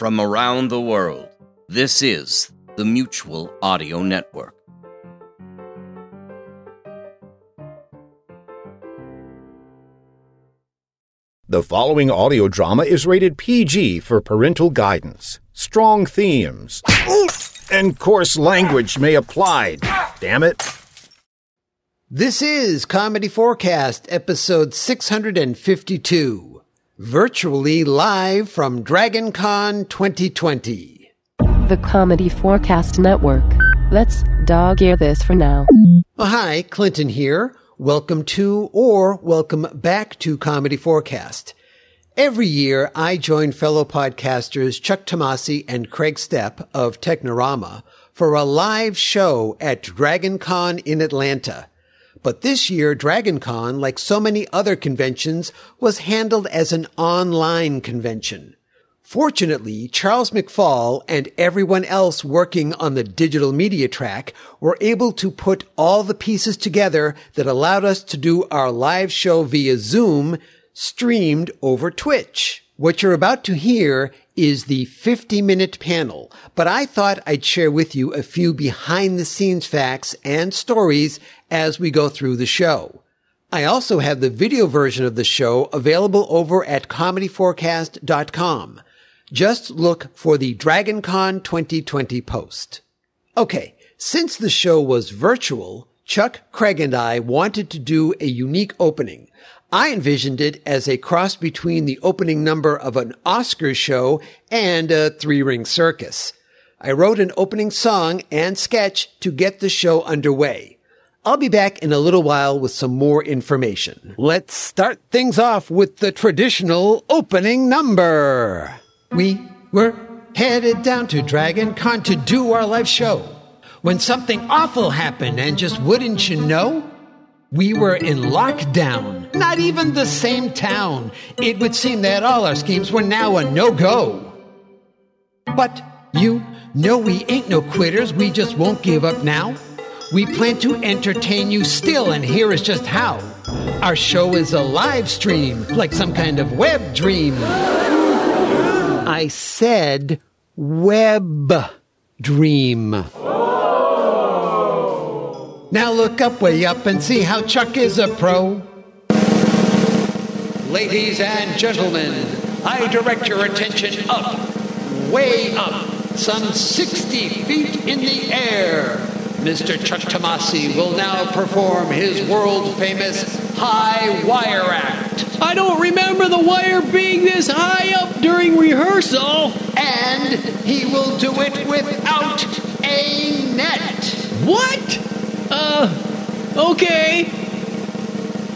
From around the world, this is the Mutual Audio Network. The following audio drama is rated PG for parental guidance. Strong themes and coarse language may apply. Damn it. This is Comedy Forecast, episode 652, virtually live from DragonCon 2020. The Comedy Forecast Network. Let's dog ear this for now. Oh, hi, Clinton here. Welcome to or welcome back to Comedy Forecast. Every year, I join fellow podcasters Chuck Tomasi and Kreg Steppe of Technorama for a live show at DragonCon in Atlanta. But this year, DragonCon, like so many other conventions, was handled as an online convention. Fortunately, Charles McFall and everyone else working on the digital media track were able to put all the pieces together that allowed us to do our live show via Zoom, streamed over Twitch. What you're about to hear is the 50 minute panel, but I thought I'd share with you a few behind the scenes facts and stories as we go through the show. I also have the video version of the show available over at comedyforecast.com. Just look for the DragonCon 2020 post. Okay, since the show was virtual, Chuck, Kreg, and I wanted to do a unique opening. I envisioned it as a cross between the opening number of an Oscar show and a three ring circus. I wrote an opening song and sketch to get the show underway. I'll be back in a little while with some more information. Let's start things off with the traditional opening number. We were headed down to Dragon Con to do our live show when something awful happened and just wouldn't you know? We were in lockdown, not even the same town. It would seem that all our schemes were now a no go. But you know we ain't no quitters, we just won't give up now. We plan to entertain you still, and here is just how. Our show is a live stream, like some kind of web dream. I said web dream. Now look up, way up, and see how Chuck is a pro. Ladies and gentlemen, I direct your attention up, way up, some 60 feet in the air. Mr. Chuck Tomasi will now perform his world famous high wire act. I don't remember the wire being this high up during rehearsal. And he will do it without a net. What? Uh, okay.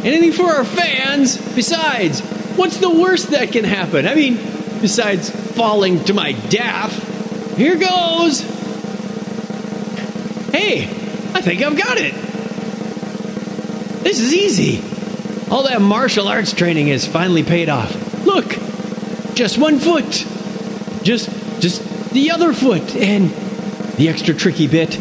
Anything for our fans. Besides, what's the worst that can happen? I mean, besides falling to my death. Here goes. Hey, I think I've got it. This is easy. All that martial arts training has finally paid off. Look, just one foot. Just just the other foot and the extra tricky bit.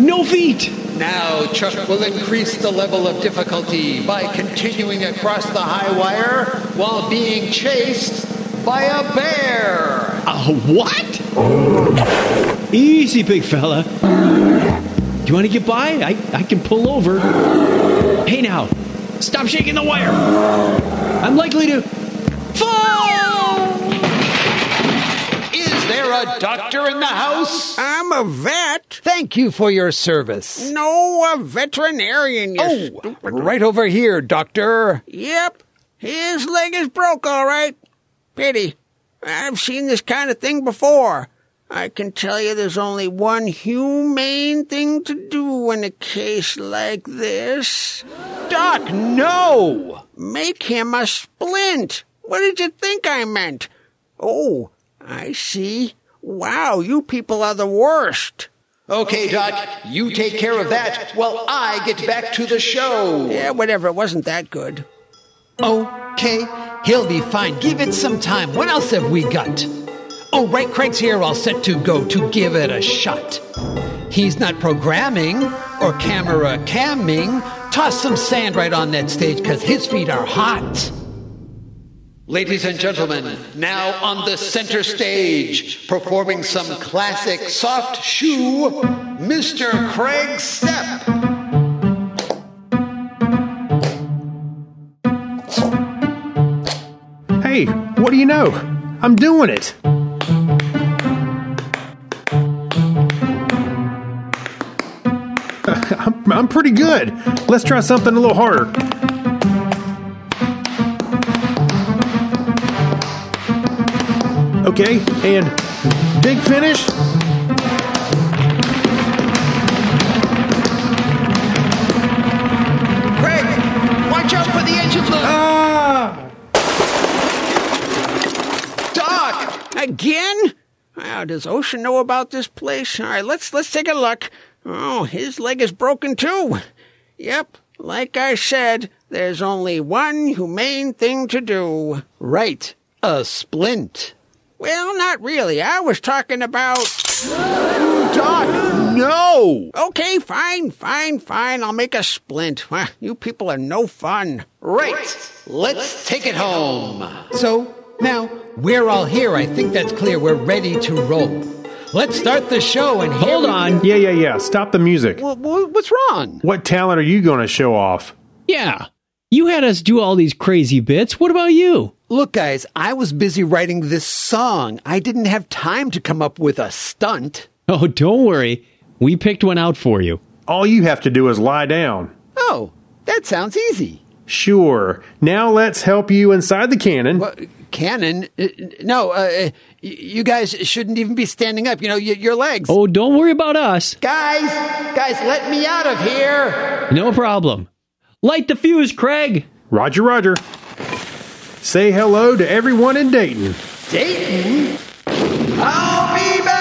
No feet. Now Chuck will increase the level of difficulty by continuing across the high wire while being chased by a bear. A what? Easy, big fella. Do you want to get by? I, I can pull over. Hey now, stop shaking the wire. I'm likely to fall. There a doctor in the house? I'm a vet. Thank you for your service. No, a veterinarian, you Oh, stupid. right over here, doctor. Yep. His leg is broke, all right. Pity. I've seen this kind of thing before. I can tell you there's only one humane thing to do in a case like this. Doc, no! Make him a splint. What did you think I meant? Oh, I see. Wow, you people are the worst. Okay, Doc, you take care of that while I get back to the show. Yeah, whatever. It wasn't that good. Oh, okay, he'll be fine. Give it some time. What else have we got? Oh, right, Kreg's here, all set to go to give it a shot. He's not programming or camera camming. Toss some sand right on that stage because his feet are hot. Ladies and gentlemen, now on the center stage, performing some classic soft shoe, Mr. Kreg Steppe. Hey, what do you know? I'm doing it. I'm, I'm pretty good. Let's try something a little harder. Okay, and big finish. Kreg, watch out for the edge of the. Ah! Doc! Again? Wow, does Ocean know about this place? All right, let's let's take a look. Oh, his leg is broken too. Yep, like I said, there's only one humane thing to do. Right, a splint. Well, not really. I was talking about. Doc, no! Okay, fine, fine, fine. I'll make a splint. Well, you people are no fun. Right, let's take it home. So, now, we're all here. I think that's clear. We're ready to roll. Let's start the show and Hold we- on. Yeah, yeah, yeah. Stop the music. Wha- wha- What's wrong? What talent are you going to show off? Yeah. You had us do all these crazy bits. What about you? Look, guys, I was busy writing this song. I didn't have time to come up with a stunt. Oh, don't worry. We picked one out for you. All you have to do is lie down. Oh, that sounds easy. Sure. Now let's help you inside the cannon. Well, Cannon, uh, no, uh, uh, you guys shouldn't even be standing up. You know, y- your legs. Oh, don't worry about us. Guys, guys, let me out of here. No problem. Light the fuse, Kreg. Roger, Roger. Say hello to everyone in Dayton. Dayton? I'll be back!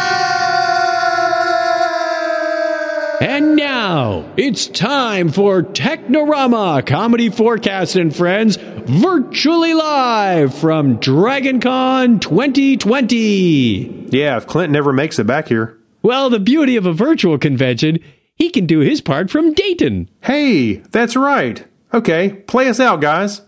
And now it's time for Technorama Comedy Forecast and Friends virtually live from DragonCon 2020. Yeah, if Clint never makes it back here. Well, the beauty of a virtual convention, he can do his part from Dayton. Hey, that's right. Okay, play us out, guys.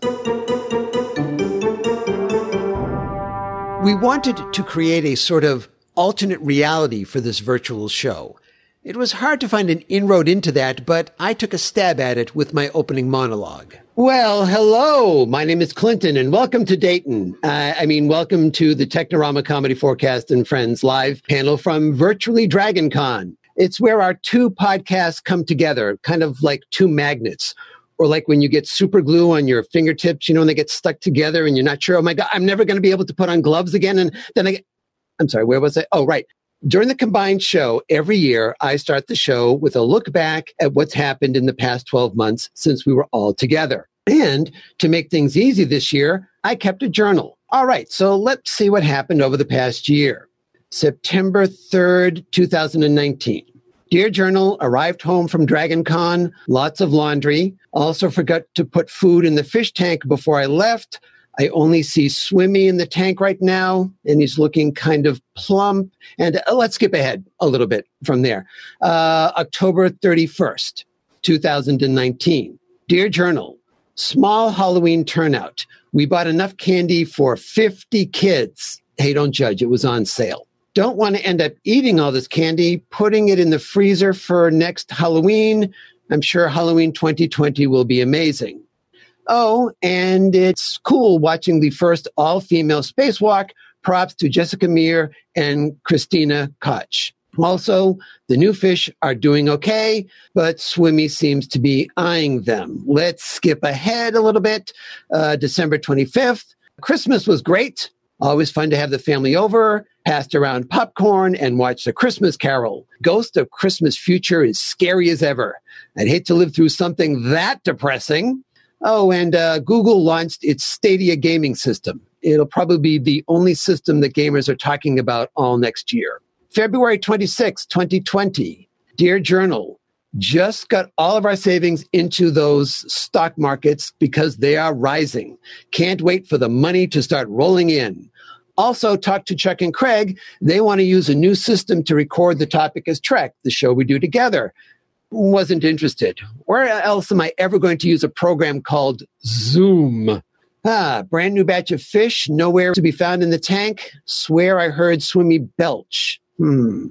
We wanted to create a sort of alternate reality for this virtual show. It was hard to find an inroad into that, but I took a stab at it with my opening monologue. Well, hello. My name is Clinton, and welcome to Dayton. Uh, I mean, welcome to the Technorama Comedy Forecast and Friends live panel from Virtually Dragon Con. It's where our two podcasts come together, kind of like two magnets. Or like when you get super glue on your fingertips, you know, and they get stuck together and you're not sure, oh my God, I'm never going to be able to put on gloves again. And then I, I'm sorry, where was I? Oh, right. During the combined show, every year I start the show with a look back at what's happened in the past 12 months since we were all together. And to make things easy this year, I kept a journal. All right, so let's see what happened over the past year. September 3rd, 2019. Dear Journal, arrived home from Dragon Con, lots of laundry. Also forgot to put food in the fish tank before I left. I only see Swimmy in the tank right now, and he's looking kind of plump. And uh, let's skip ahead a little bit from there. Uh, October 31st, 2019. Dear Journal, small Halloween turnout. We bought enough candy for 50 kids. Hey, don't judge. It was on sale. Don't want to end up eating all this candy, putting it in the freezer for next Halloween. I'm sure Halloween 2020 will be amazing. Oh, and it's cool watching the first all female spacewalk. Props to Jessica Meir and Christina Koch. Also, the new fish are doing okay, but Swimmy seems to be eyeing them. Let's skip ahead a little bit. Uh, December 25th. Christmas was great. Always fun to have the family over, passed around popcorn, and watch the Christmas Carol. Ghost of Christmas Future is scary as ever. I'd hate to live through something that depressing. Oh, and uh, Google launched its Stadia gaming system. It'll probably be the only system that gamers are talking about all next year. February 26, 2020. Dear Journal, just got all of our savings into those stock markets because they are rising. Can't wait for the money to start rolling in. Also, talk to Chuck and Kreg. They want to use a new system to record the topic as Trek, the show we do together. Wasn't interested. Where else am I ever going to use a program called Zoom? Ah, brand new batch of fish, nowhere to be found in the tank. Swear I heard Swimmy belch. Hmm.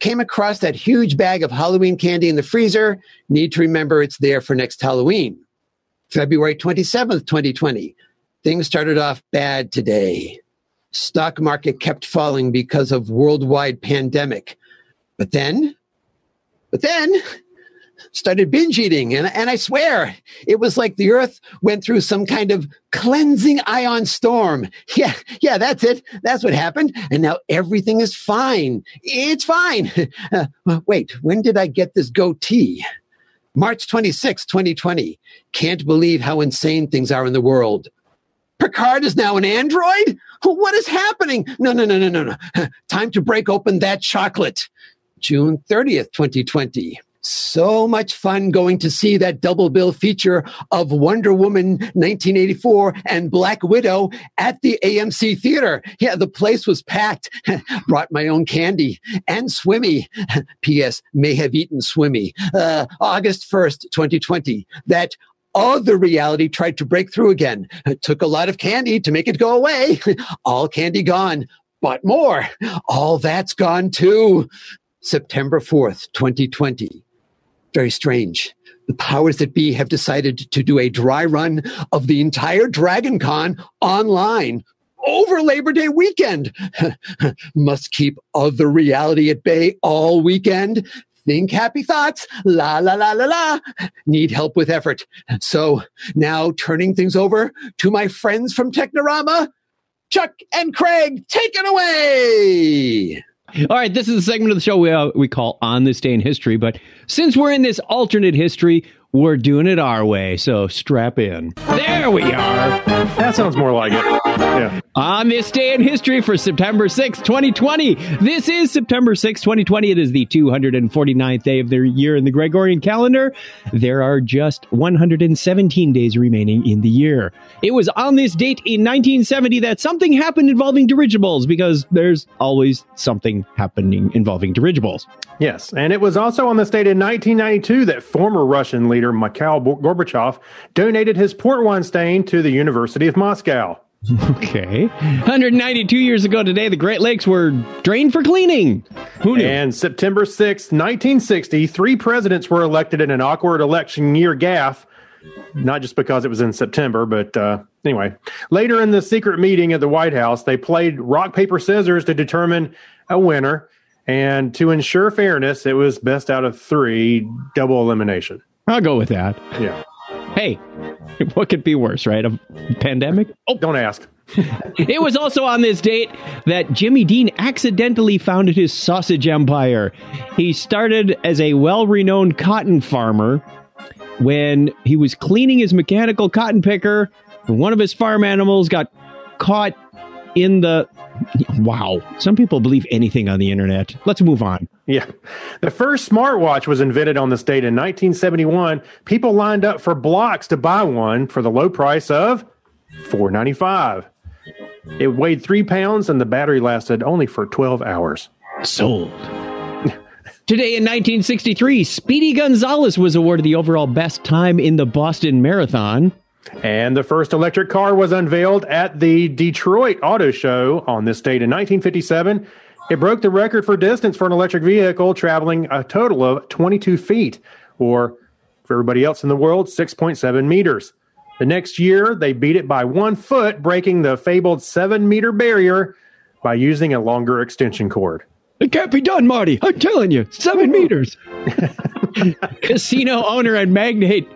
Came across that huge bag of Halloween candy in the freezer. Need to remember it's there for next Halloween. February 27th, 2020. Things started off bad today. Stock market kept falling because of worldwide pandemic. But then, but then started binge eating. And, and I swear it was like the earth went through some kind of cleansing ion storm. Yeah, yeah, that's it. That's what happened. And now everything is fine. It's fine. Uh, wait, when did I get this goatee? March 26, 2020. Can't believe how insane things are in the world. Picard is now an android? What is happening? No, no, no, no, no, no. Time to break open that chocolate. June 30th, 2020 so much fun going to see that double bill feature of Wonder Woman 1984 and Black Widow at the AMC theater. Yeah, the place was packed. Brought my own candy and Swimmy. P.S. May have eaten Swimmy. Uh, August 1st, 2020. That other reality tried to break through again. It took a lot of candy to make it go away. All candy gone, but more. All that's gone too. September 4th, 2020 very strange. The powers that be have decided to do a dry run of the entire Dragon Con online over Labor Day weekend. Must keep other reality at bay all weekend. Think happy thoughts. La la la la la. Need help with effort. So now turning things over to my friends from Technorama, Chuck and Kreg, take it away. All right, this is the segment of the show we, uh, we call On This Day in History. But since we're in this alternate history, we're doing it our way. So strap in. There we are. That sounds more like it. Yeah. On this day in history for September 6, 2020. This is September 6, 2020. It is the 249th day of the year in the Gregorian calendar. There are just 117 days remaining in the year. It was on this date in 1970 that something happened involving dirigibles because there's always something happening involving dirigibles. Yes, and it was also on this date in 1992 that former Russian leader Mikhail Gorbachev donated his port wine stain to the University of Moscow. Okay. 192 years ago today, the Great Lakes were drained for cleaning. Who knew? And September 6, 1960, three presidents were elected in an awkward election year gaffe. Not just because it was in September, but uh, anyway. Later in the secret meeting at the White House, they played rock, paper, scissors to determine a winner. And to ensure fairness, it was best out of three, double elimination. I'll go with that. Yeah. Hey, what could be worse, right? A pandemic? Oh, don't ask. it was also on this date that Jimmy Dean accidentally founded his sausage empire. He started as a well renowned cotton farmer when he was cleaning his mechanical cotton picker. One of his farm animals got caught in the. Wow. Some people believe anything on the internet. Let's move on. Yeah. The first smartwatch was invented on this date in 1971. People lined up for blocks to buy one for the low price of $4.95. It weighed three pounds and the battery lasted only for 12 hours. Sold. Today in 1963, Speedy Gonzalez was awarded the overall best time in the Boston Marathon. And the first electric car was unveiled at the Detroit Auto Show on this date in 1957. It broke the record for distance for an electric vehicle, traveling a total of 22 feet, or for everybody else in the world, 6.7 meters. The next year, they beat it by one foot, breaking the fabled seven meter barrier by using a longer extension cord. It can't be done, Marty. I'm telling you, seven meters. Casino owner and magnate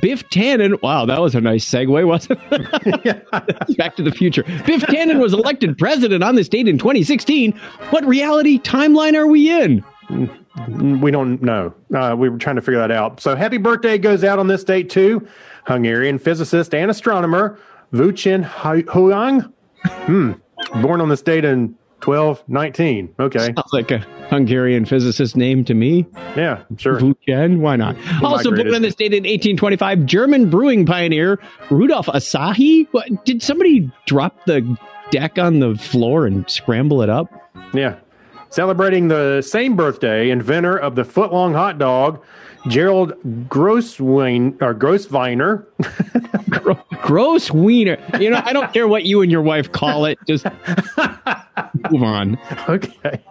Biff Tannen. Wow, that was a nice segue, wasn't it? Back to the future. Biff Tannen was elected president on this date in 2016. What reality timeline are we in? We don't know. Uh, we were trying to figure that out. So, happy birthday goes out on this date, too. Hungarian physicist and astronomer Wu Chin Huang. Hmm. Born on this date in 1219. Okay. Sounds like a Hungarian physicist name to me. Yeah, sure. Wu Chen, why not? Also migrated. born on this date in 1825, German brewing pioneer Rudolf Asahi. What, did somebody drop the deck on the floor and scramble it up? Yeah. Celebrating the same birthday, inventor of the footlong hot dog, Gerald Grosswein or Grossweiner. Gross wiener. You know, I don't care what you and your wife call it. Just move on. Okay.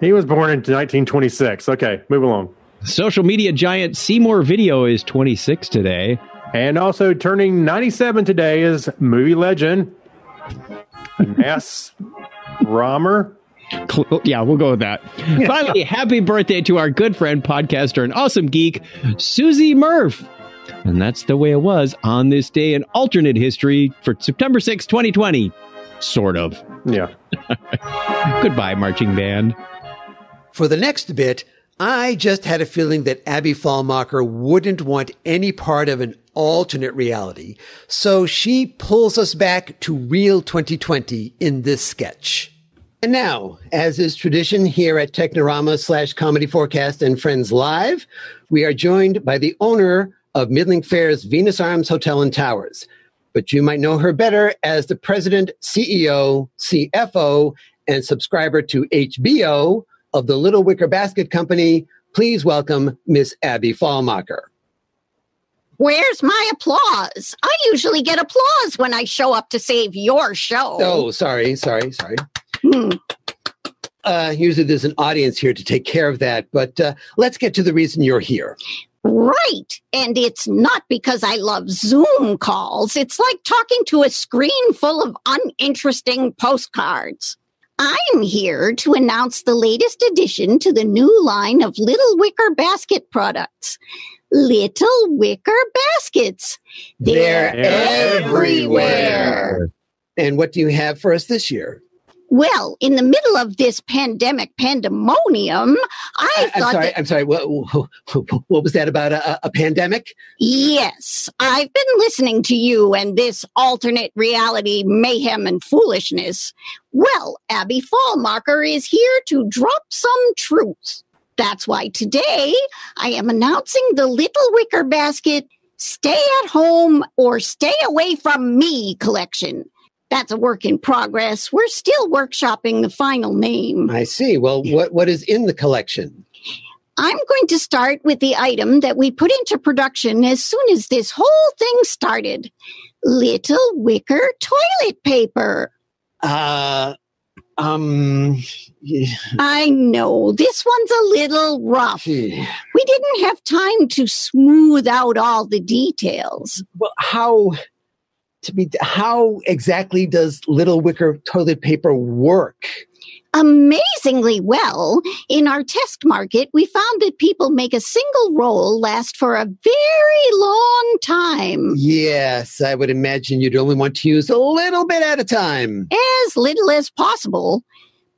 He was born in 1926. Okay, move along. Social media giant Seymour Video is 26 today. And also turning 97 today is movie legend Ness Romer. Cl- oh, Yeah, we'll go with that. Finally, happy birthday to our good friend, podcaster, and awesome geek, Susie Murph. And that's the way it was on this day in alternate history for September 6, 2020. Sort of. Yeah. Goodbye, marching band. For the next bit, I just had a feeling that Abby Fallmacher wouldn't want any part of an alternate reality, so she pulls us back to real 2020 in this sketch. And now, as is tradition here at Technorama slash Comedy Forecast and Friends Live, we are joined by the owner of Midling Fair's Venus Arms Hotel and Towers. But you might know her better as the president, CEO, CFO, and subscriber to HBO of the Little Wicker Basket Company. Please welcome Miss Abby Fallmacher. Where's my applause? I usually get applause when I show up to save your show. Oh, sorry, sorry, sorry. Hmm. Uh, usually there's an audience here to take care of that, but uh, let's get to the reason you're here. Right. And it's not because I love Zoom calls. It's like talking to a screen full of uninteresting postcards. I'm here to announce the latest addition to the new line of Little Wicker basket products. Little Wicker baskets. They're, everywhere. And what do you have for us this year? Well, in the middle of this pandemic pandemonium, I, thought I, am sorry, that I'm sorry. What, what was that about a, a pandemic? Yes, I've been listening to you and this alternate reality mayhem and foolishness. Well, Abby Fallmacher is here to drop some truth. That's why today I am announcing the Little Wicker Basket Stay at Home or Stay Away from Me collection. That's a work in progress. We're still workshopping the final name. I see. Well, what, what is in the collection? I'm going to start with the item that we put into production as soon as this whole thing started Little Wicker toilet paper. Uh, um, yeah, I know this one's a little rough. gee. We didn't have time to smooth out all the details. well, how to be? How exactly does Little Wicker toilet paper work? Amazingly well, in our test market, we found that people make a single roll last for a very long time. Yes, I would imagine you'd only want to use a little bit at a time. as little as possible.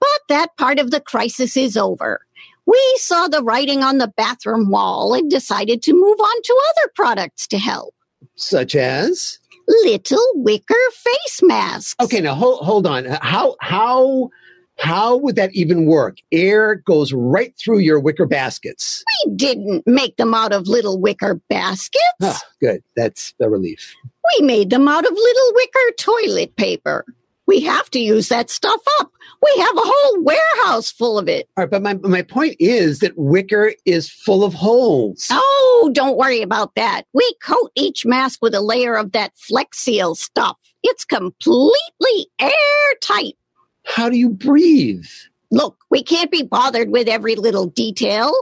But that part of the crisis is over. We saw the writing on the bathroom wall and decided to move on to other products to help. Such as? Little wicker face masks. Okay, now hold hold on. How how how would that even work? Air goes right through your wicker baskets. We didn't make them out of little wicker baskets. Ah, good. That's a relief. We made them out of little wicker toilet paper. We have to use that stuff up. We have a whole warehouse full of it. All right, but my my point is that wicker is full of holes. Oh, don't worry about that. We coat each mask with a layer of that Flex Seal stuff. It's completely airtight. How do you breathe? Look, we can't be bothered with every little detail.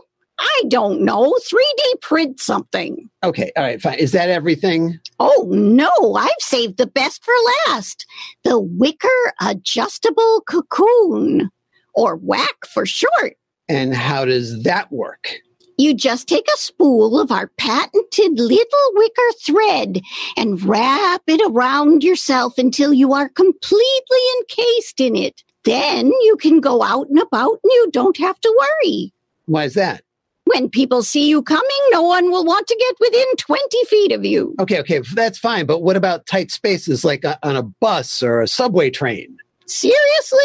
I don't know. 3D print something. Okay, all right, fine. Is that everything? Oh no, I've saved the best for last. The wicker adjustable cocoon, or WAC for short. And how does that work? You just take a spool of our patented little wicker thread and wrap it around yourself until you are completely encased in it. Then you can go out and about and you don't have to worry. Why is that? When people see you coming, no one will want to get within 20 feet of you. Okay, okay, that's fine. But what about tight spaces like a, on a bus or a subway train? Seriously?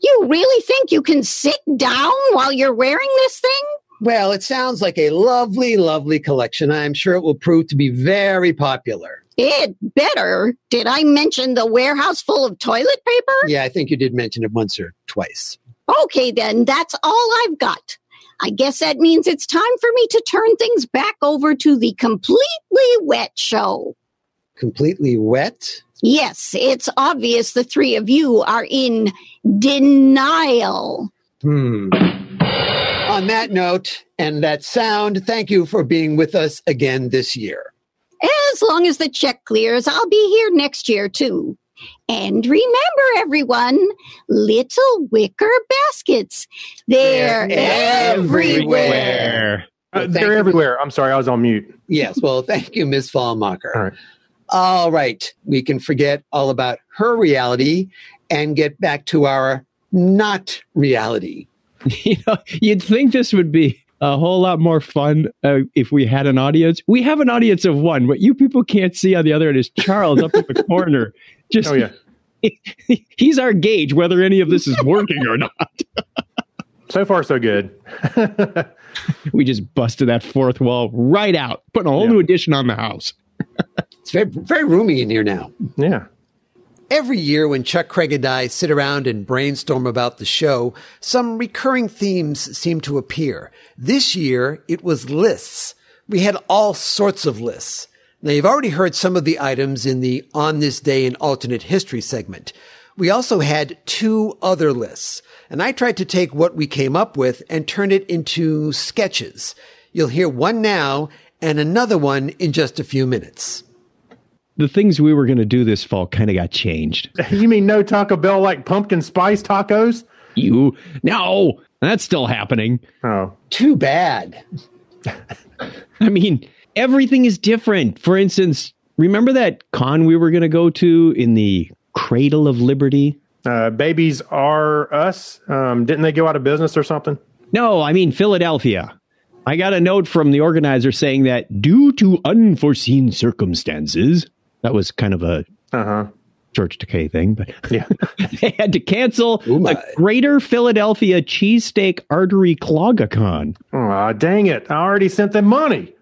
You really think you can sit down while you're wearing this thing? Well, it sounds like a lovely, lovely collection. I'm sure it will prove to be very popular. It better. Did I mention the warehouse full of toilet paper? Yeah, I think you did mention it once or twice. Okay, then, that's all I've got. I guess that means it's time for me to turn things back over to the completely wet show. Completely wet? Yes, it's obvious the three of you are in denial. Hmm. On that note and that sound, thank you for being with us again this year. As long as the check clears, I'll be here next year too. And remember, everyone, little wicker baskets. They're, everywhere. Uh, they're you. everywhere. I'm sorry, I was on mute. Yes, well, thank you, Miss Fallmacher. All right. All right, we can forget all about her reality and get back to our not reality. you know, you'd think this would be a whole lot more fun uh, if we had an audience. We have an audience of one. What you people can't see on the other end is Charles up in the corner. Just Oh, yeah. he's our gauge whether any of this is working or not. So far, so good. we just busted that fourth wall right out, putting a whole new addition on the house. It's very, very roomy in here now. Yeah. Every year, when Chuck Kreg and I sit around and brainstorm about the show, some recurring themes seem to appear. This year, it was lists. We had all sorts of lists. Now, you've already heard some of the items in the On This Day in Alternate History segment. We also had two other lists, and I tried to take what we came up with and turn it into sketches. You'll hear one now and another one in just a few minutes. The things we were going to do this fall kind of got changed. You mean no Taco Bell like pumpkin spice tacos? You no, that's still happening. Oh, Too bad. I mean, everything is different. For instance, remember that con we were going to go to in the Cradle of Liberty? uh, babies are us. Um, didn't they go out of business or something? No, I mean Philadelphia. I got a note from the organizer saying that due to unforeseen circumstances, that was kind of a Uh huh. church decay thing, but Yeah. they had to cancel the Greater Philadelphia Cheesesteak Artery Clogacon. Aw, dang it. I already sent them money.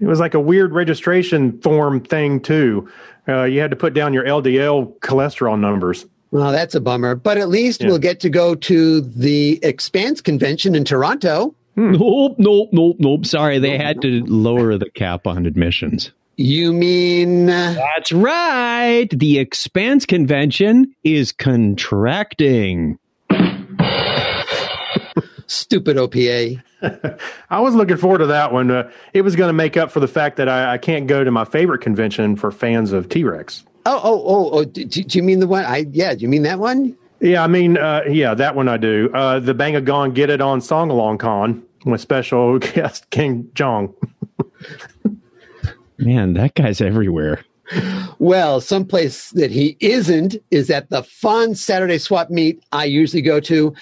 It was like a weird registration form thing, too. Uh, you had to put down your LDL cholesterol numbers. Well, that's a bummer, but at least we'll get to go to the Expanse convention in Toronto. Nope, nope, nope, nope. Sorry, they had to lower the cap on admissions. You mean That's right. The Expanse Convention is contracting. Stupid OPA? I was looking forward to that one. Uh, it was going to make up for the fact that I, I can't go to my favorite convention for fans of T Rex. Oh, oh, oh, oh! Do, do you mean the one? I yeah. Do you mean that one? Yeah, I mean, uh, yeah, that one I do. Uh, the Bang of Gong Get It On Song Along Con with special guest King Jong. Man, that guy's everywhere. Well, someplace that he isn't is at the fun Saturday swap meet I usually go to,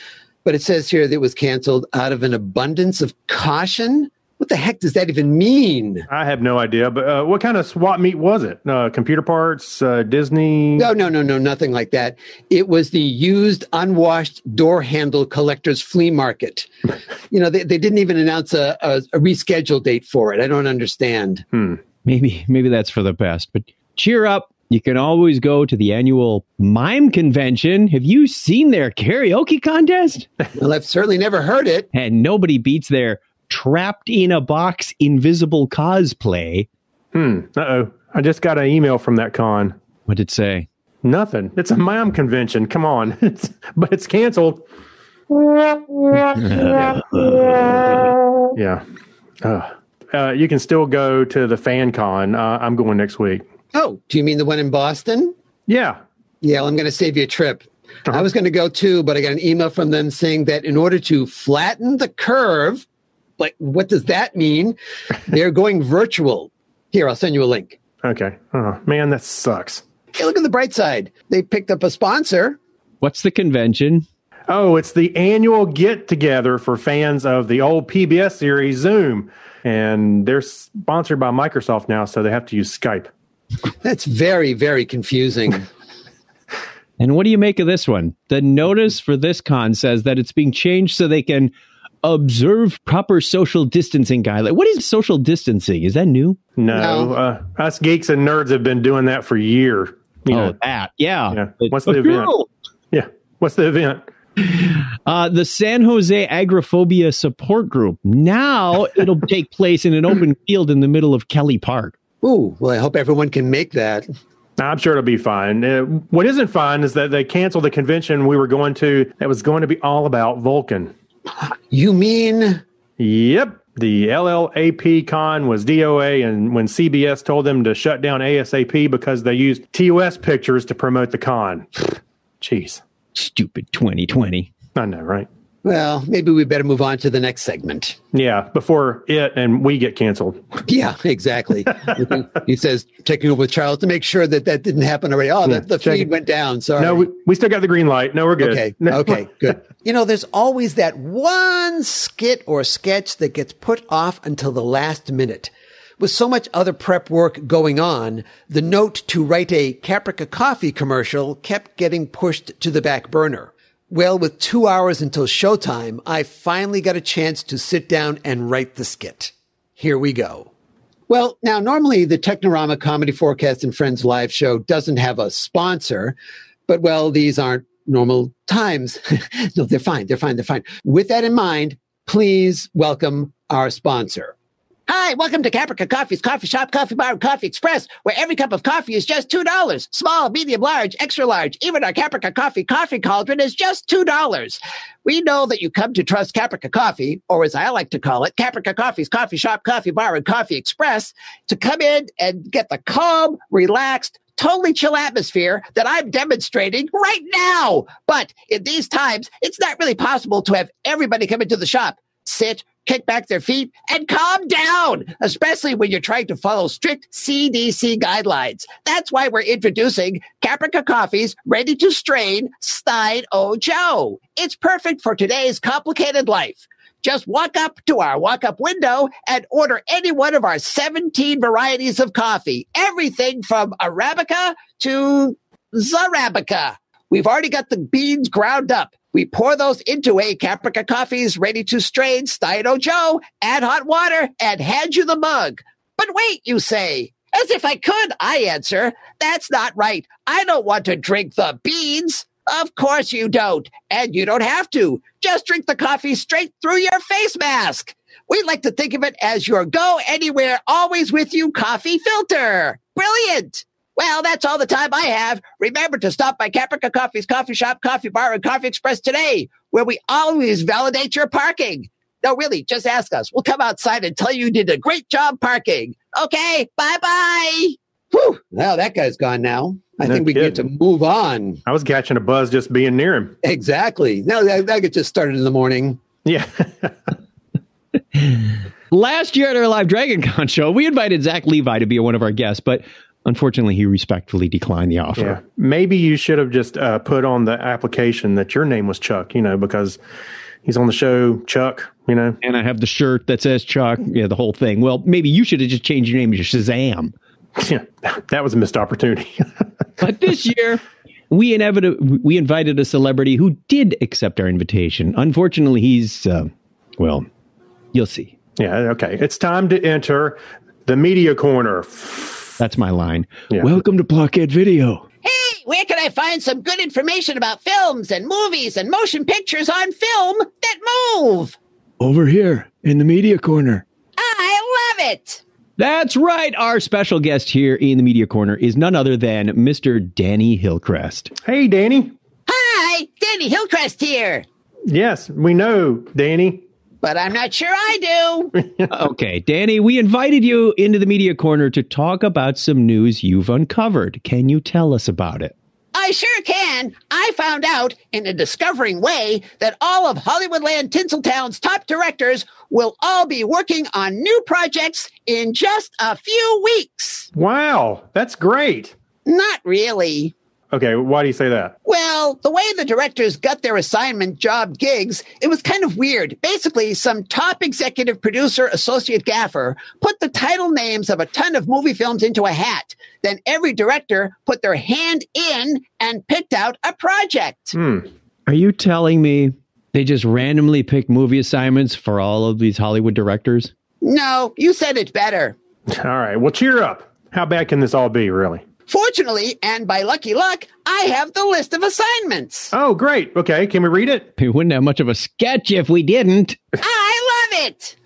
but it says here that it was canceled out of an abundance of caution. What the heck does that even mean? I have no idea, but uh, what kind of swap meet was it? Uh, computer parts, uh, Disney? No, no, no, no, nothing like that. It was the used, unwashed door handle collector's flea market. You know, they, they didn't even announce a, a, a reschedule date for it. I don't understand. Hmm. Maybe maybe that's for the best, but cheer up. You can always go to the annual mime convention. Have you seen their karaoke contest? Well, I've certainly never heard it. And nobody beats their trapped in a box invisible cosplay. Hmm. Uh oh. I just got an email from that con. What did it say? Nothing. It's a mime convention. Come on. It's, but it's canceled. Yeah. Uh, uh, you can still go to the fan con. Uh, I'm going next week. Oh, do you mean the one in Boston? Yeah. Yeah, well, I'm going to save you a trip. Uh-huh. I was going to go too, but I got an email from them saying that in order to flatten the curve, like what does that mean? They're going virtual. Here, I'll send you a link. Okay. Oh, man, that sucks. Hey, look at the bright side. They picked up a sponsor. What's the convention? Oh, it's the annual get together for fans of the old PBS series Zoom. And they're sponsored by Microsoft now, so they have to use Skype. That's very, very confusing. And what do you make of this one? The notice for this con says that it's being changed so they can observe proper social distancing guidelines. What is social distancing? Is that new? No, No. Uh, us geeks and nerds have been doing that for years. You oh, know, that. Yeah. yeah. What's the event? girl, Yeah. What's the event? Uh, the San Jose Agrophobia Support Group. Now it'll take place in an open field in the middle of Kelly Park. Ooh, well, I hope everyone can make that. I'm sure it'll be fine. Uh, what isn't fine is that they canceled the convention we were going to that was going to be all about Vulcan. You mean Yep. The LLAP con was DOA, and when CBS told them to shut down ASAP because they used TOS pictures to promote the con. Jeez. Stupid 2020. I know, right? Well, maybe we better move on to the next segment. Yeah, before it and we get canceled. Yeah, exactly. he says taking over with Charles to make sure that that didn't happen already. Oh, Yeah, the, the feed it. went down. Sorry. No, we, we still got the green light. No, we're good. Okay. No. Okay. Good. You know, there's always that one skit or sketch that gets put off until the last minute. With so much other prep work going on, the note to write a Caprica coffee commercial kept getting pushed to the back burner. Well, with two hours until showtime, I finally got a chance to sit down and write the skit. Here we go. Well, now normally the Technorama Comedy Forecast and Friends live show doesn't have a sponsor, but well, these aren't normal times. no, they're fine. They're fine. They're fine. With that in mind, please welcome our sponsor. Hi, welcome to Caprica Coffee's Coffee Shop, Coffee Bar, and Coffee Express, where every cup of coffee is just $2. Small, medium, large, extra large. Even our Caprica Coffee coffee cauldron is just $2. We know that you come to trust Caprica Coffee, or as I like to call it, Caprica Coffee's Coffee Shop, Coffee Bar, and Coffee Express, to come in and get the calm, relaxed, totally chill atmosphere that I'm demonstrating right now. But in these times, it's not really possible to have everybody come into the shop, sit, kick back their feet, and calm down, especially when you're trying to follow strict CDC guidelines. That's why we're introducing Caprica Coffee's ready to strain Stein O Joe. It's perfect for today's complicated life. Just walk up to our walk up window and order any one of our 17 varieties of coffee. Everything from Arabica to Zarabica. We've already got the beans ground up. We pour those into a Caprica Coffee's ready to strain Steino Joe, add hot water, and hand you the mug. But wait, you say. As if I could, I answer. That's not right. I don't want to drink the beans. Of course you don't. And you don't have to. Just drink the coffee straight through your face mask. We like to think of it as your go anywhere, always with you coffee filter. Brilliant. Well, that's all the time I have. Remember to stop by Caprica Coffee's coffee shop, coffee bar, and coffee express today, where we always validate your parking. No, really, just ask us. We'll come outside and tell you you did a great job parking. Okay, bye bye. Whew. Now that guy's gone now. I No think we get to move on. I was catching a buzz just being near him. Exactly. Now that, that gets just started in the morning. Yeah. Last year at our live Dragon Con show, we invited Zach Levi to be one of our guests, but unfortunately, he respectfully declined the offer. Yeah. Maybe you should have just uh, put on the application that your name was Chuck, you know, because he's on the show, Chuck, you know. And I have the shirt that says Chuck, yeah, the whole thing. Well, maybe you should have just changed your name to Shazam. Yeah, that was a missed opportunity. But this year, we inevitably we invited a celebrity who did accept our invitation. Unfortunately, he's uh, well, you'll see. yeah, okay. It's time to enter the media corner. That's my line. Yeah. Welcome to Blockhead Video. Hey, where can I find some good information about films and movies and motion pictures on film that move? Over here in the media corner. I love it. That's right. Our special guest here in the media corner is none other than Mr. Danny Hillcrest. Hey, Danny. Hi, Danny Hillcrest here. Yes, we know, Danny. But I'm not sure I do. Okay, Danny, we invited you into the media corner to talk about some news you've uncovered. Can you tell us about it? I sure can. I found out in a discovering way that all of Hollywoodland Tinseltown's top directors will all be working on new projects in just a few weeks. Wow, that's great. Not really. Okay, why do you say that? Well, the way the directors got their assignment job gigs, it was kind of weird. Basically, some top executive producer, associate gaffer put the title names of a ton of movie films into a hat. Then every director put their hand in and picked out a project. Hmm. Are you telling me they just randomly pick movie assignments for all of these Hollywood directors? No, you said it better. All right, well, cheer up. How bad can this all be, really? Fortunately, and by lucky luck, I have the list of assignments. Oh, great. Okay, can we read it? We wouldn't have much of a sketch if we didn't. I love it.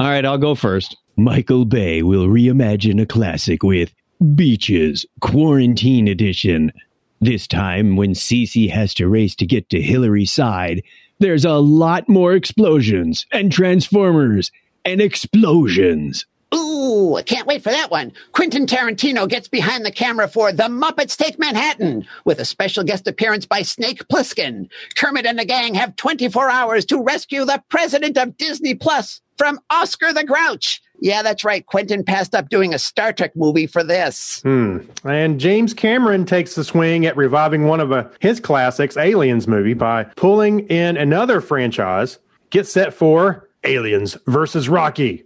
All right, I'll go first. Michael Bay will reimagine a classic with Beaches Quarantine Edition. This time, when Cece has to race to get to Hillary's side, there's a lot more explosions and transformers and explosions. Ooh, I can't wait for that one. Quentin Tarantino gets behind the camera for The Muppets Take Manhattan with a special guest appearance by Snake Plissken. Kermit and the gang have 24 hours to rescue the president of Disney Plus from Oscar the Grouch. Yeah, that's right. Quentin passed up doing a Star Trek movie for this. Hmm. And James Cameron takes the swing at reviving one of uh, his classics, Aliens movie, by pulling in another franchise. Get set for Aliens versus Rocky.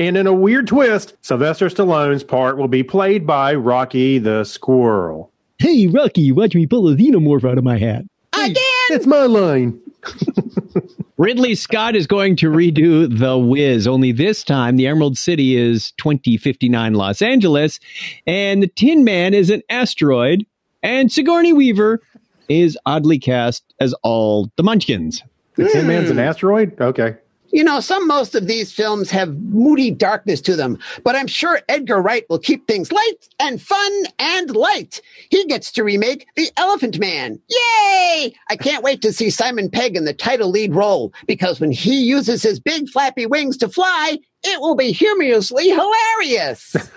And in a weird twist, Sylvester Stallone's part will be played by Rocky the Squirrel. Hey, Rocky, watch me pull a xenomorph out of my hat. Again! That's my line. Ridley Scott is going to redo The Wiz, only this time the Emerald City is 2059 Los Angeles, and the Tin Man is an asteroid, and Sigourney Weaver is oddly cast as all the Munchkins. The Tin Man's an hmm. asteroid? Okay. You know, some most of these films have moody darkness to them, but I'm sure Edgar Wright will keep things light and fun and light. He gets to remake The Elephant Man. Yay! I can't wait to see Simon Pegg in the title lead role because when he uses his big flappy wings to fly, it will be humorously hilarious.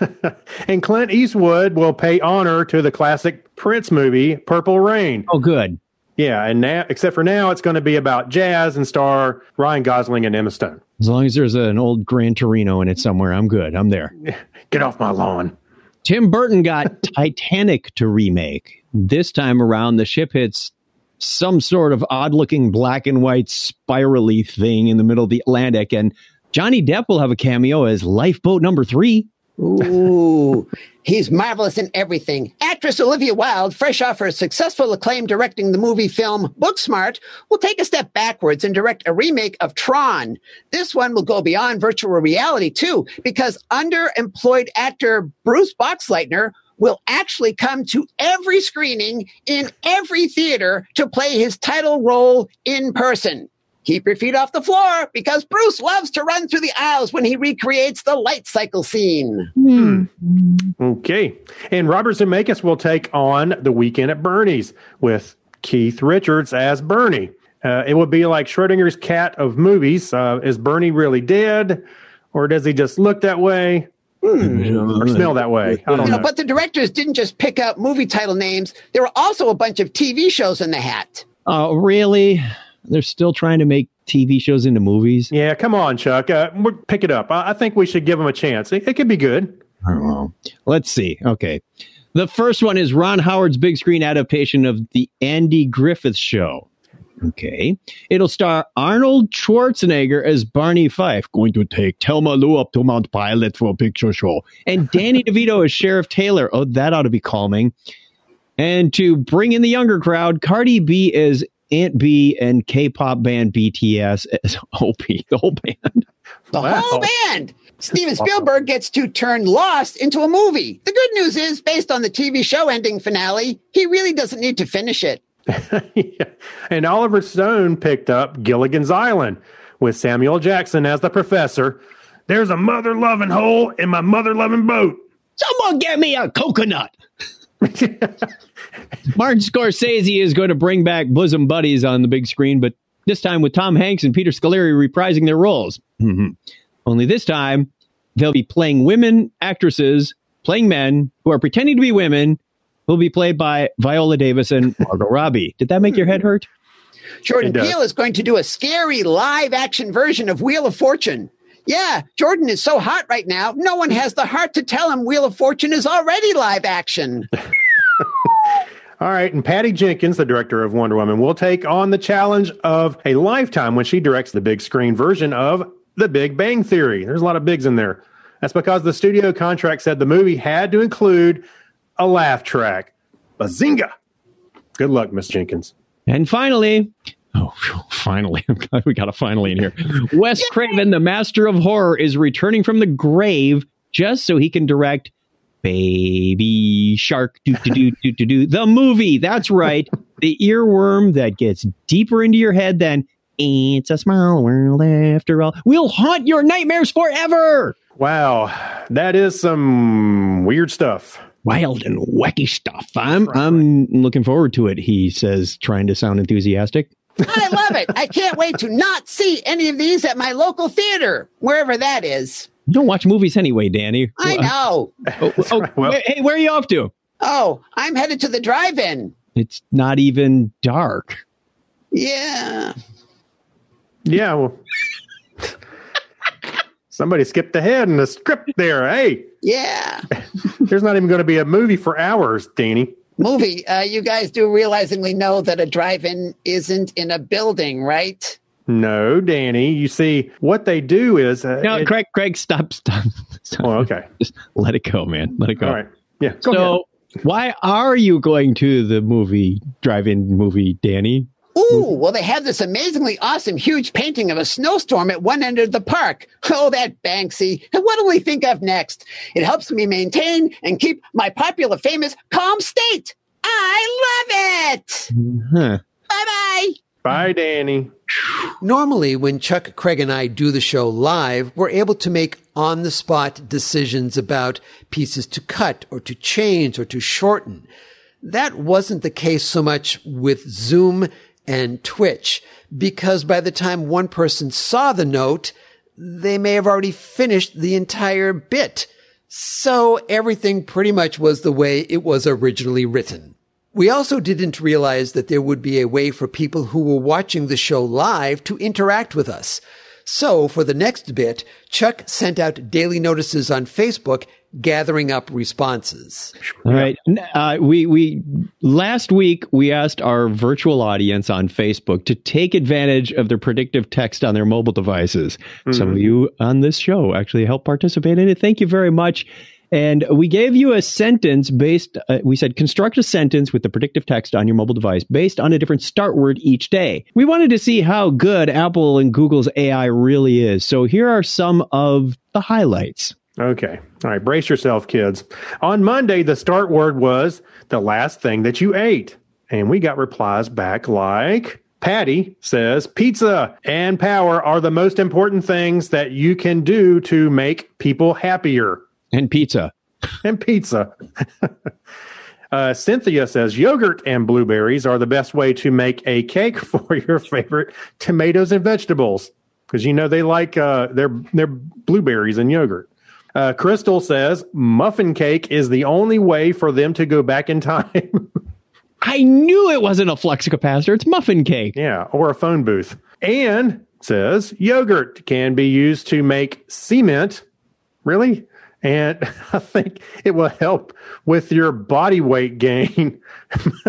And Clint Eastwood will pay honor to the classic Prince movie, Purple Rain. Oh, good. Yeah, and now, except for now, it's going to be about jazz and star Ryan Gosling and Emma Stone. As long as there's an old Gran Torino in it somewhere, I'm good. I'm there. Get off my lawn. Tim Burton got Titanic to remake. This time around, the ship hits some sort of odd looking black and white spirally thing in the middle of the Atlantic, and Johnny Depp will have a cameo as lifeboat number three. Ooh, he's marvelous in everything. Actress Olivia Wilde, fresh off her successful acclaim directing the movie film Booksmart, will take a step backwards and direct a remake of Tron. This one will go beyond virtual reality too, because underemployed actor Bruce Boxleitner will actually come to every screening in every theater to play his title role in person. Keep your feet off the floor because Bruce loves to run through the aisles when he recreates the light cycle scene. Okay. And Robert Zemeckis will take on The Weekend at Bernie's with Keith Richards as Bernie. Uh, it would be like Schrodinger's cat of movies. Uh, is Bernie really dead? Or does he just look that way? Or smell that way? I don't You know, know. but the directors didn't just pick up movie title names. There were also a bunch of TV shows in the hat. Oh, really? They're still trying to make TV shows into movies? Yeah, come on, Chuck. Uh, we're- pick it up. I, I think we should give them a chance. It, it could be good. Let's see. Okay. The first one is Ron Howard's big screen adaptation of The Andy Griffith Show. Okay. It'll star Arnold Schwarzenegger as Barney Fife, going to take Thelma Lou up to Mount Pilot for a picture show. And Danny DeVito as Sheriff Taylor. Oh, that ought to be calming. And to bring in the younger crowd, Cardi B is Aunt Bee and K-pop band BTS as Opie, the whole band. The whole band. Steven Spielberg gets to turn Lost into a movie. The good news is, based on the TV show ending finale, he really doesn't need to finish it. And Oliver Stone picked up Gilligan's Island with Samuel Jackson as the professor. There's a mother loving hole in my mother loving boat. Someone get me a coconut. Martin Scorsese is going to bring back Bosom Buddies on the big screen, but this time with Tom Hanks and Peter Scolari reprising their roles. Mhm. Only this time, they'll be playing women actresses, playing men who are pretending to be women, who will be played by Viola Davis and Margot Robbie. Did that make your head hurt? Jordan It. Peele is going to do a scary live action version of Wheel of Fortune. Yeah, Jordan is so hot right now, no one has the heart to tell him Wheel of Fortune is already live action. All right, and Patty Jenkins, the director of Wonder Woman, will take on the challenge of a lifetime when she directs the big screen version of The Big Bang Theory. There's a lot of bigs in there. That's because the studio contract said the movie had to include a laugh track. Bazinga! Good luck, Miss Jenkins. And finally, oh, finally, we got a finally in here. Wes Craven, the master of horror, is returning from the grave just so he can direct Baby Shark, do do do do do do. The movie. That's right. the earworm that gets deeper into your head than it's a small world after all. We'll haunt your nightmares forever. Wow, that is some weird stuff. Wild and wacky stuff. I'm I'm looking forward to it. He says, trying to sound enthusiastic. I love it. I can't wait to not see any of these at my local theater, wherever that is. You don't watch movies anyway, Danny. I know. Oh, oh, Well- hey, where are you off to? Oh, I'm headed to the drive-in. It's not even dark. Yeah. Yeah, well, somebody skipped ahead in the script there. Hey, Yeah. there's not even going to be a movie for hours, Danny. Movie. Uh, you guys do realizingly know that a drive-in isn't in a building, right? No, Danny. You see, what they do is. Uh, No, it- Kreg, Kreg, stop, stop. stop. Oh, okay. Just let it go, man. Let it go. All right. Yeah. Go ahead. So, why are you going to the movie, drive-in movie, Danny? Ooh, mm-hmm. well, they have this amazingly awesome huge painting of a snowstorm at one end of the park. Oh, that Banksy. And what do we think of next? It helps me maintain and keep my popular, famous, calm state. I love it. Mm-hmm. Huh. Bye bye. Bye, Danny. Normally, when Chuck, Kreg, and I do the show live, we're able to make on the spot decisions about pieces to cut or to change or to shorten. That wasn't the case so much with Zoom and Twitch because by the time one person saw the note, they may have already finished the entire bit. So everything pretty much was the way it was originally written. We also didn't realize that there would be a way for people who were watching the show live to interact with us. So for the next bit, Chuck sent out daily notices on Facebook gathering up responses. All right. Uh, we we last week we asked our virtual audience on Facebook to take advantage of the predictive text on their mobile devices. Some of you on this show actually helped participate in it. Thank you very much. And we gave you a sentence based, uh, we said, construct a sentence with the predictive text on your mobile device based on a different start word each day. We wanted to see how good Apple and Google's AI really is. So here are some of the highlights. Okay. All right. Brace yourself, kids. On Monday, the start word was the last thing that you ate. And we got replies back like Patty says pizza and power are the most important things that you can do to make people happier. And pizza. And pizza. uh, Cynthia says yogurt and blueberries are the best way to make a cake for your favorite tomatoes and vegetables because you know they like uh, their their blueberries and yogurt. Uh, Crystal says muffin cake is the only way for them to go back in time. I knew it wasn't a flux capacitor. It's muffin cake. yeah, or a phone booth. And says yogurt can be used to make cement. Really? And I think it will help with your body weight gain.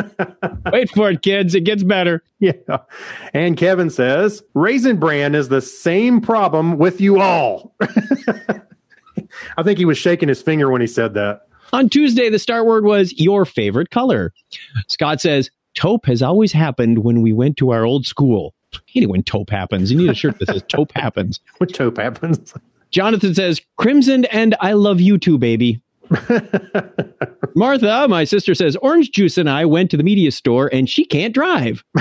Wait for it, kids. It gets better. Yeah. And Kevin says Raisin Bran is the same problem with you all. I think he was shaking his finger when he said that. On Tuesday, the start word was your favorite color. Scott says, taupe has always happened when we went to our old school. Hate it when taupe happens. You need a shirt that says taupe happens. What taupe happens? Jonathan says, crimson and I love you too, baby. Martha, my sister says, Orange Juice and I went to the media store and she can't drive.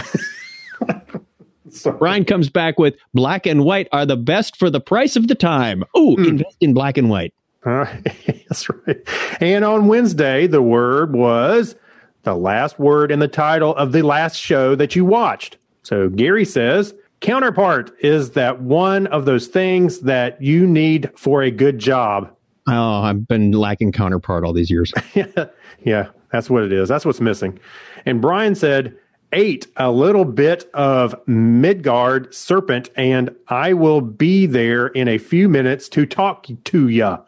Brian comes back with black and white are the best for the price of the time. Oh, invest in black and white. Uh, that's right. And on Wednesday, the word was the last word in the title of the last show that you watched. So Gary says, counterpart is that one of those things that you need for a good job. Oh, I've been lacking counterpart all these years. Yeah, that's what it is. That's what's missing. And Brian said, ate a little bit of Midgard serpent, and I will be there in a few minutes to talk to ya.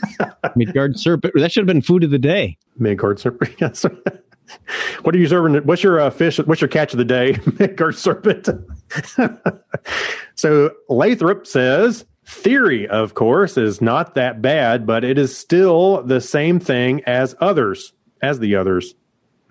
Midgard serpent. That should have been food of the day. Midgard serpent. Yes. what are you serving? What's your uh, fish? What's your catch of the day, Midgard Serpent? so Lathrop says theory, of course, is not that bad, but it is still the same thing as others, as the others.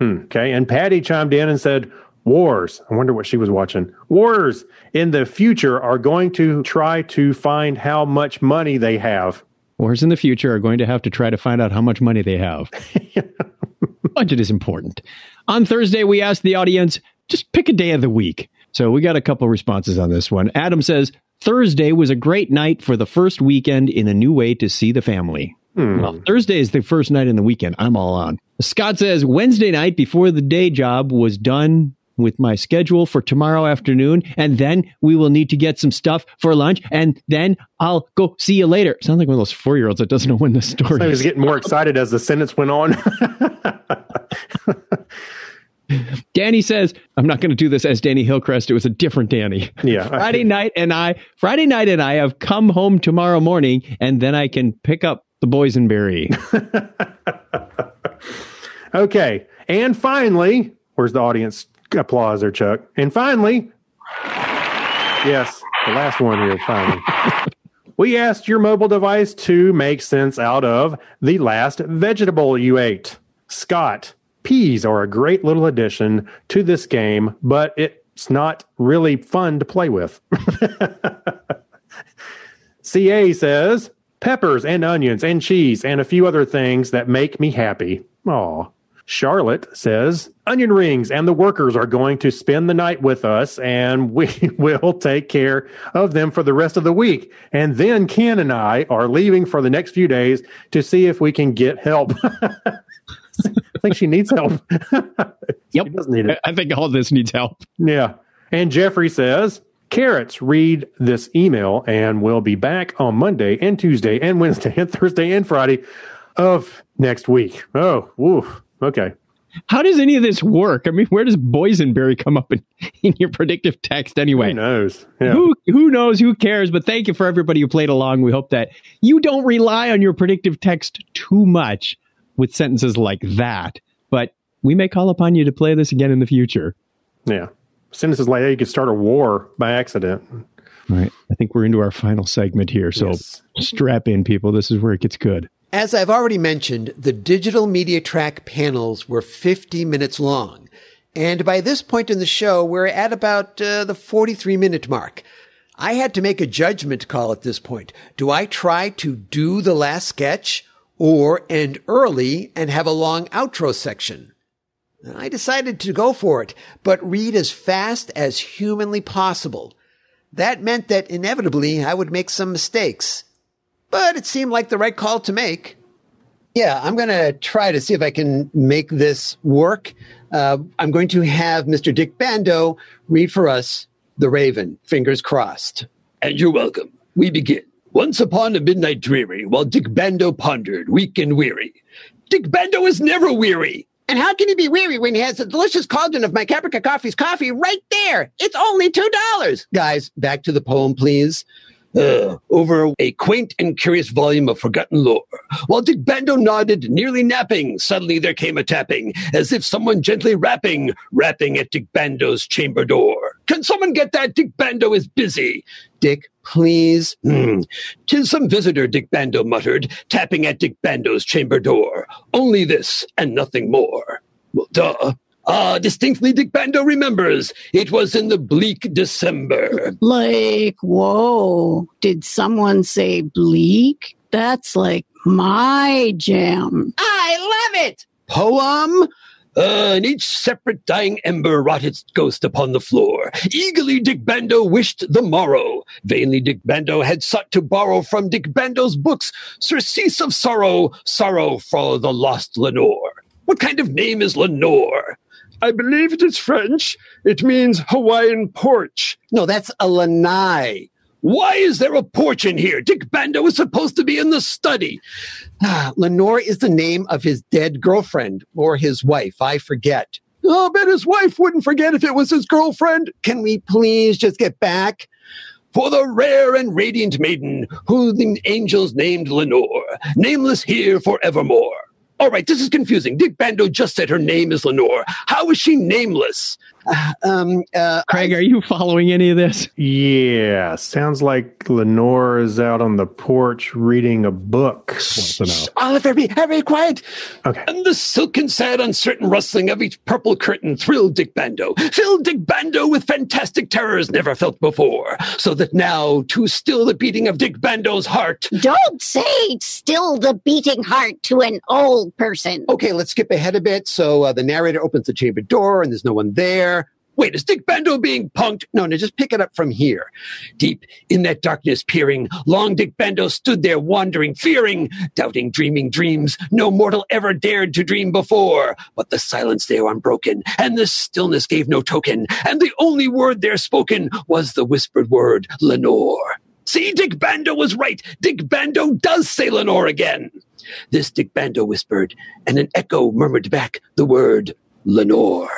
Hmm, okay. And Patty chimed in and said, Wars. I wonder what she was watching. Wars in the future are going to try to find how much money they have. Wars in the future are going to have to try to find out how much money they have. Budget is important. On Thursday, we asked the audience just pick a day of the week. So we got a couple responses on this one. Adam says Thursday was a great night for the first weekend in a new way to see the family. Hmm. Well, Thursday is the first night in the weekend. I'm all on. Scott says Wednesday night before the day job was done with my schedule for tomorrow afternoon, and then we will need to get some stuff for lunch, and then I'll go see you later. Sounds like one of those four year olds that doesn't know when the story I is. was getting more excited as the sentence went on. Danny says, I'm not going to do this as Danny Hillcrest. It was a different Danny. Yeah. Friday night and I, Friday night and I have come home tomorrow morning and then I can pick up the boysenberry. okay. And finally, where's the audience applause there, Chuck? And finally, yes, the last one here, finally. we asked your mobile device to make sense out of the last vegetable you ate. Scott, peas are a great little addition to this game, but it's not really fun to play with. CA says peppers and onions and cheese and a few other things that make me happy. Aw. Charlotte says onion rings and the workers are going to spend the night with us and we will take care of them for the rest of the week. And then Ken and I are leaving for the next few days to see if we can get help. I think she needs help. yep. She does need it. I think all this needs help. Yeah. And Jeffrey says, Carrots, read this email and we'll be back on Monday and Tuesday and Wednesday and Thursday and Friday of next week. Oh, woof. Okay. How does any of this work? I mean, where does boysenberry come up in, in your predictive text anyway? Who knows? Yeah. Who who knows? Who cares? But thank you for everybody who played along. We hope that you don't rely on your predictive text too much with sentences like that. But we may call upon you to play this again in the future. Yeah. Sentences like that, you could start a war by accident. All right. I think we're into our final segment here. So Yes. strap in, people. This is where it gets good. As I've already mentioned, the digital media track panels were 50 minutes long. And by this point in the show, we're at about uh, the 43 minute mark. I had to make a judgment call at this point. Do I try to do the last sketch or end early and have a long outro section? I decided to go for it, but read as fast as humanly possible. That meant that inevitably I would make some mistakes but it seemed like the right call to make. Yeah, I'm going to try to see if I can make this work. Uh, I'm going to have Mr. Dick Bando read for us The Raven, fingers crossed. And you're welcome. We begin. Once upon a midnight dreary, while Dick Bando pondered, weak and weary. Dick Bando is never weary. And how can he be weary when he has the delicious cauldron of my Caprica Coffee's coffee right there? It's only two dollars. Guys, back to the poem, please. Uh, over a quaint and curious volume of forgotten lore. While Dick Bando nodded, nearly napping, suddenly there came a tapping, as if someone gently rapping, rapping at Dick Bando's chamber door. Can someone get that? Dick Bando is busy. Dick, please. Hmm. Tis some visitor, Dick Bando muttered, tapping at Dick Bando's chamber door. Only this, and nothing more. Well, duh. Ah, distinctly Dick Bando remembers. It was in the bleak December. Like, whoa, did someone say bleak? That's like my jam. I love it. Poem? Uh, and each separate dying ember wrought its ghost upon the floor. Eagerly Dick Bando wished the morrow. Vainly Dick Bando had sought to borrow from Dick Bando's books surcease of sorrow, sorrow for the lost Lenore. What kind of name is Lenore? I believe it is French. It means Hawaiian porch. No, that's a lanai. Why is there a porch in here? Dick Bando is supposed to be in the study. Ah, Lenore is the name of his dead girlfriend or his wife. I forget. I'll bet his wife wouldn't forget if it was his girlfriend. Can we please just get back? For the rare and radiant maiden, who the angels named Lenore, nameless here forevermore. All right, this is confusing. Dick Bando just said her name is Lenore. How is she nameless? um, uh, Kreg, are you following any of this? Yeah, sounds like Lenore is out on the porch reading a book. Oliver, be very quiet. Okay. And the silken, sad, uncertain rustling of each purple curtain thrilled Dick Bando, filled Dick Bando with fantastic terrors never felt before, so that now, to still the beating of Dick Bando's heart. Don't say still the beating heart to an old person. Okay, let's skip ahead a bit. So uh, the narrator opens the chamber door and there's no one there. Wait, is Dick Bando being punked? No, no, just pick it up from here. Deep in that darkness peering, long Dick Bando stood there wandering, fearing, doubting, dreaming dreams no mortal ever dared to dream before. But the silence there unbroken, and the stillness gave no token, and the only word there spoken was the whispered word, Lenore. See, Dick Bando was right. Dick Bando does say Lenore again. This Dick Bando whispered, and an echo murmured back the word Lenore.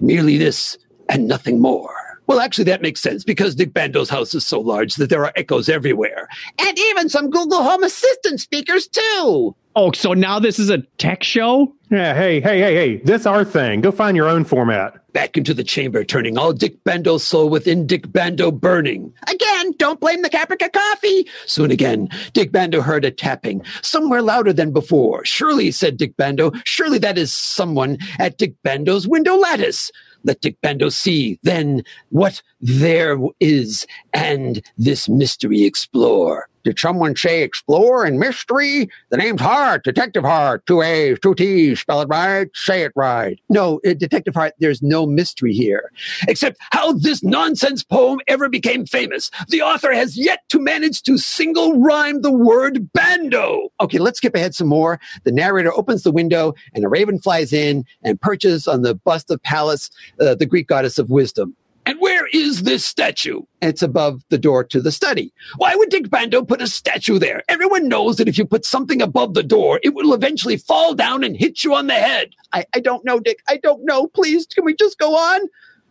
Merely this and nothing more. Well, actually, that makes sense because Dick Bando's house is so large that there are echoes everywhere. And even some Google Home Assistant speakers, too. Oh, so now this is a tech show? Yeah, hey, hey, hey, hey, this our thing. Go find your own format. Back into the chamber, turning all Dick Bando's soul within Dick Bando burning. Again, don't blame the Caprica coffee. Soon again, Dick Bando heard a tapping, somewhere louder than before. Surely, said Dick Bando, surely that is someone at Dick Bando's window lattice. Let Dick Bando see, then, what there is, and this mystery explore. Did someone say explore and mystery? The name's Hart, Detective Hart. Two A's, two T's. Spell it right, say it right. No, uh, Detective Hart, there's no mystery here. Except how this nonsense poem ever became famous. The author has yet to manage to single rhyme the word bando. Okay, let's skip ahead some more. The narrator opens the window and a raven flies in and perches on the bust of Pallas, uh, the Greek goddess of wisdom. And where is this statue? It's above the door to the study. Why would Dick Bando put a statue there? Everyone knows that if you put something above the door, it will eventually fall down and hit you on the head. I, I don't know, Dick. I don't know. Please, can we just go on?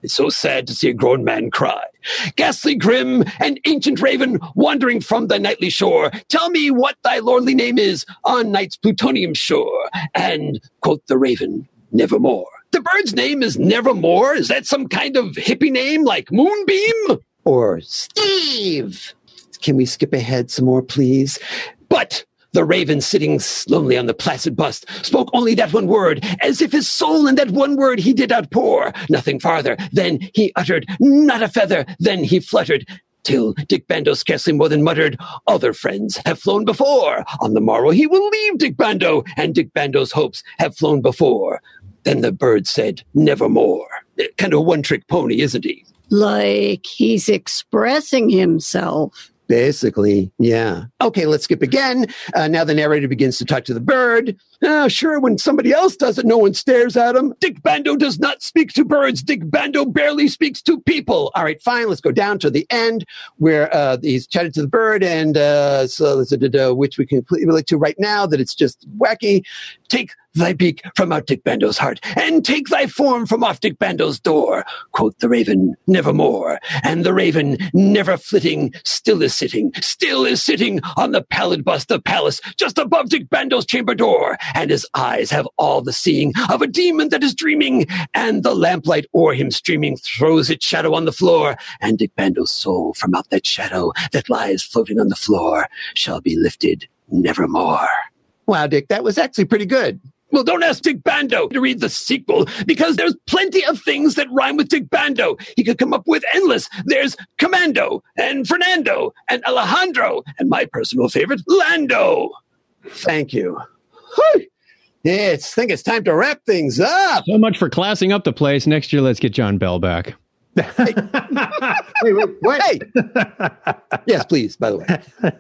It's so sad to see a grown man cry. Ghastly grim and ancient raven wandering from thy nightly shore. Tell me what thy lordly name is on night's plutonium shore. And, quoth the raven, nevermore. The bird's name is Nevermore? Is that some kind of hippie name like Moonbeam? Or Steve. Can we skip ahead some more, please? But the raven sitting lonely on the placid bust spoke only that one word, as if his soul in that one word he did outpour. Nothing farther. Then he uttered, not a feather. Then he fluttered. Till Dick Bando scarcely more than muttered, Other friends have flown before. On the morrow he will leave Dick Bando, and Dick Bando's hopes have flown before. Then the bird said, Nevermore. Kind of a one trick pony, isn't he? Like he's expressing himself. Basically, yeah. Okay, let's skip again. Uh, now the narrator begins to talk to the bird. Oh, sure, when somebody else does it, no one stares at him. Dick Bando does not speak to birds. Dick Bando barely speaks to people. All right, fine. Let's go down to the end where uh, he's chatted to the bird, and uh, so which we can relate to right now that it's just wacky. Take thy beak from out Dick Bando's heart, and take thy form from off Dick Bando's door. Quoth the raven, nevermore. And the raven, never flitting, still is sitting, still is sitting on the pallid bust of Pallas, just above Dick Bando's chamber door. And his eyes have all the seeing of a demon that is dreaming, and the lamplight o'er him streaming throws its shadow on the floor. And Dick Bando's soul from out that shadow that lies floating on the floor shall be lifted nevermore. Wow, Dick, that was actually pretty good. Well, don't ask Dick Bando to read the sequel because there's plenty of things that rhyme with Dick Bando. He could come up with endless. There's Commando and Fernando and Alejandro and my personal favorite, Lando. Thank you. It's I think it's time to wrap things up. So much for classing up the place. Next year, let's get John Bell back. wait, wait, wait. yes, please, by the way.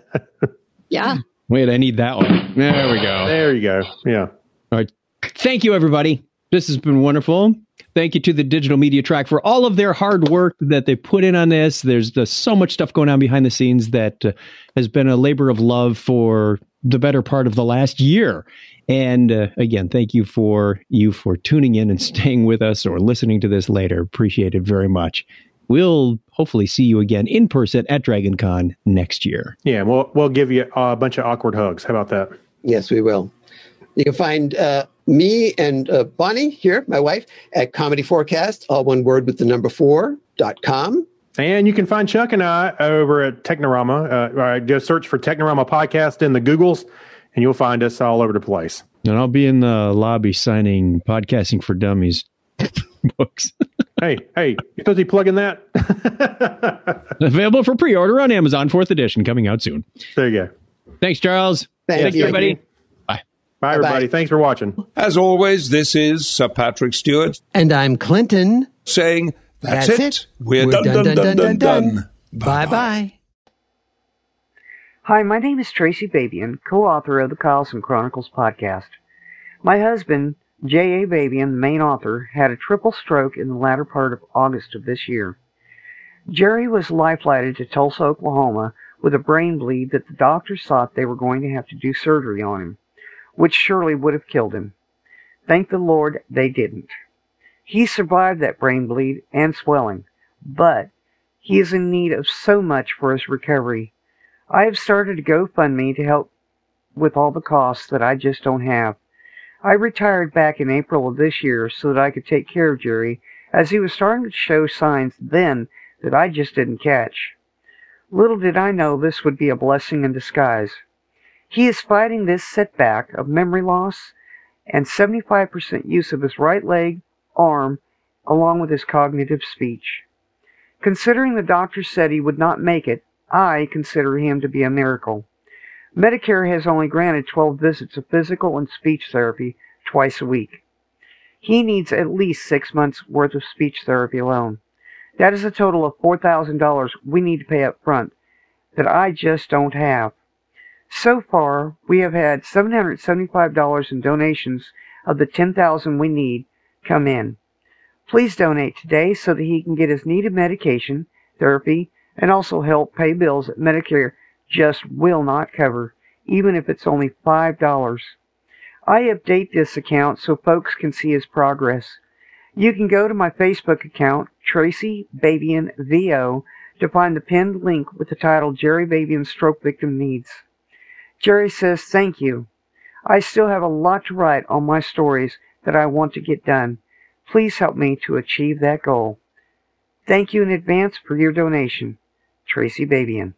Yeah. Wait, I need that one. There we go. There you go. Yeah. All right. Thank you, everybody. This has been wonderful. Thank you to the Digital Media Track for all of their hard work that they put in on this. There's just so much stuff going on behind the scenes that uh, has been a labor of love for the better part of the last year. And uh, again, thank you for you for tuning in and staying with us or listening to this later. Appreciate it very much. We'll hopefully see you again in person at Dragon Con next year. Yeah, we'll we'll give you a bunch of awkward hugs. How about that? Yes, we will. You can find uh, me and uh, Bonnie here, my wife, at comedy4cast, all one word with the number four dot com. And you can find Chuck and I over at Technorama. Uh, just search for Technorama Podcast in the Googles, and you'll find us all over the place. And I'll be in the lobby signing Podcasting for Dummies books. hey, hey, you're supposed to be plugging that? Available for pre order on Amazon, fourth edition, coming out soon. There you go. Thanks, Charles. Thank Thanks, you. everybody. Bye, everybody. Thanks for watching. As always, this is Sir Patrick Stewart And I'm Clinton. saying, That's, That's it. it. We're, We're done, done, done, done, done, done, done, done. Bye bye. Hi, my name is Tracy Babian, co-author of the Carlson Chronicles podcast. My husband, J.A. Babian, the main author, had a triple stroke in the latter part of August of this year. Jerry was life-flighted to Tulsa, Oklahoma with a brain bleed that the doctors thought they were going to have to do surgery on him, which surely would have killed him. Thank the Lord they didn't. He survived that brain bleed and swelling, but he is in need of so much for his recovery. I have started a GoFundMe to help with all the costs that I just don't have. I retired back in April of this year so that I could take care of Jerry as he was starting to show signs then that I just didn't catch. Little did I know this would be a blessing in disguise. He is fighting this setback of memory loss and 75% use of his right leg, arm, along with his cognitive speech. Considering the doctor said he would not make it, I consider him to be a miracle. Medicare has only granted 12 visits of physical and speech therapy twice a week. He needs at least six months' worth of speech therapy alone. That is a total of $4,000 we need to pay up front that I just don't have. So far, we have had $775 in donations of the 10000 we need come in. Please donate today so that he can get his needed medication, therapy, and also help pay bills that Medicare just will not cover, even if it's only $5. I update this account so folks can see his progress. You can go to my Facebook account, Tracy Babian VO, to find the pinned link with the title Jerry Babian Stroke Victim Needs. Jerry says, Thank you. I still have a lot to write on my stories that I want to get done. Please help me to achieve that goal. Thank you in advance for your donation. Tracy Babian.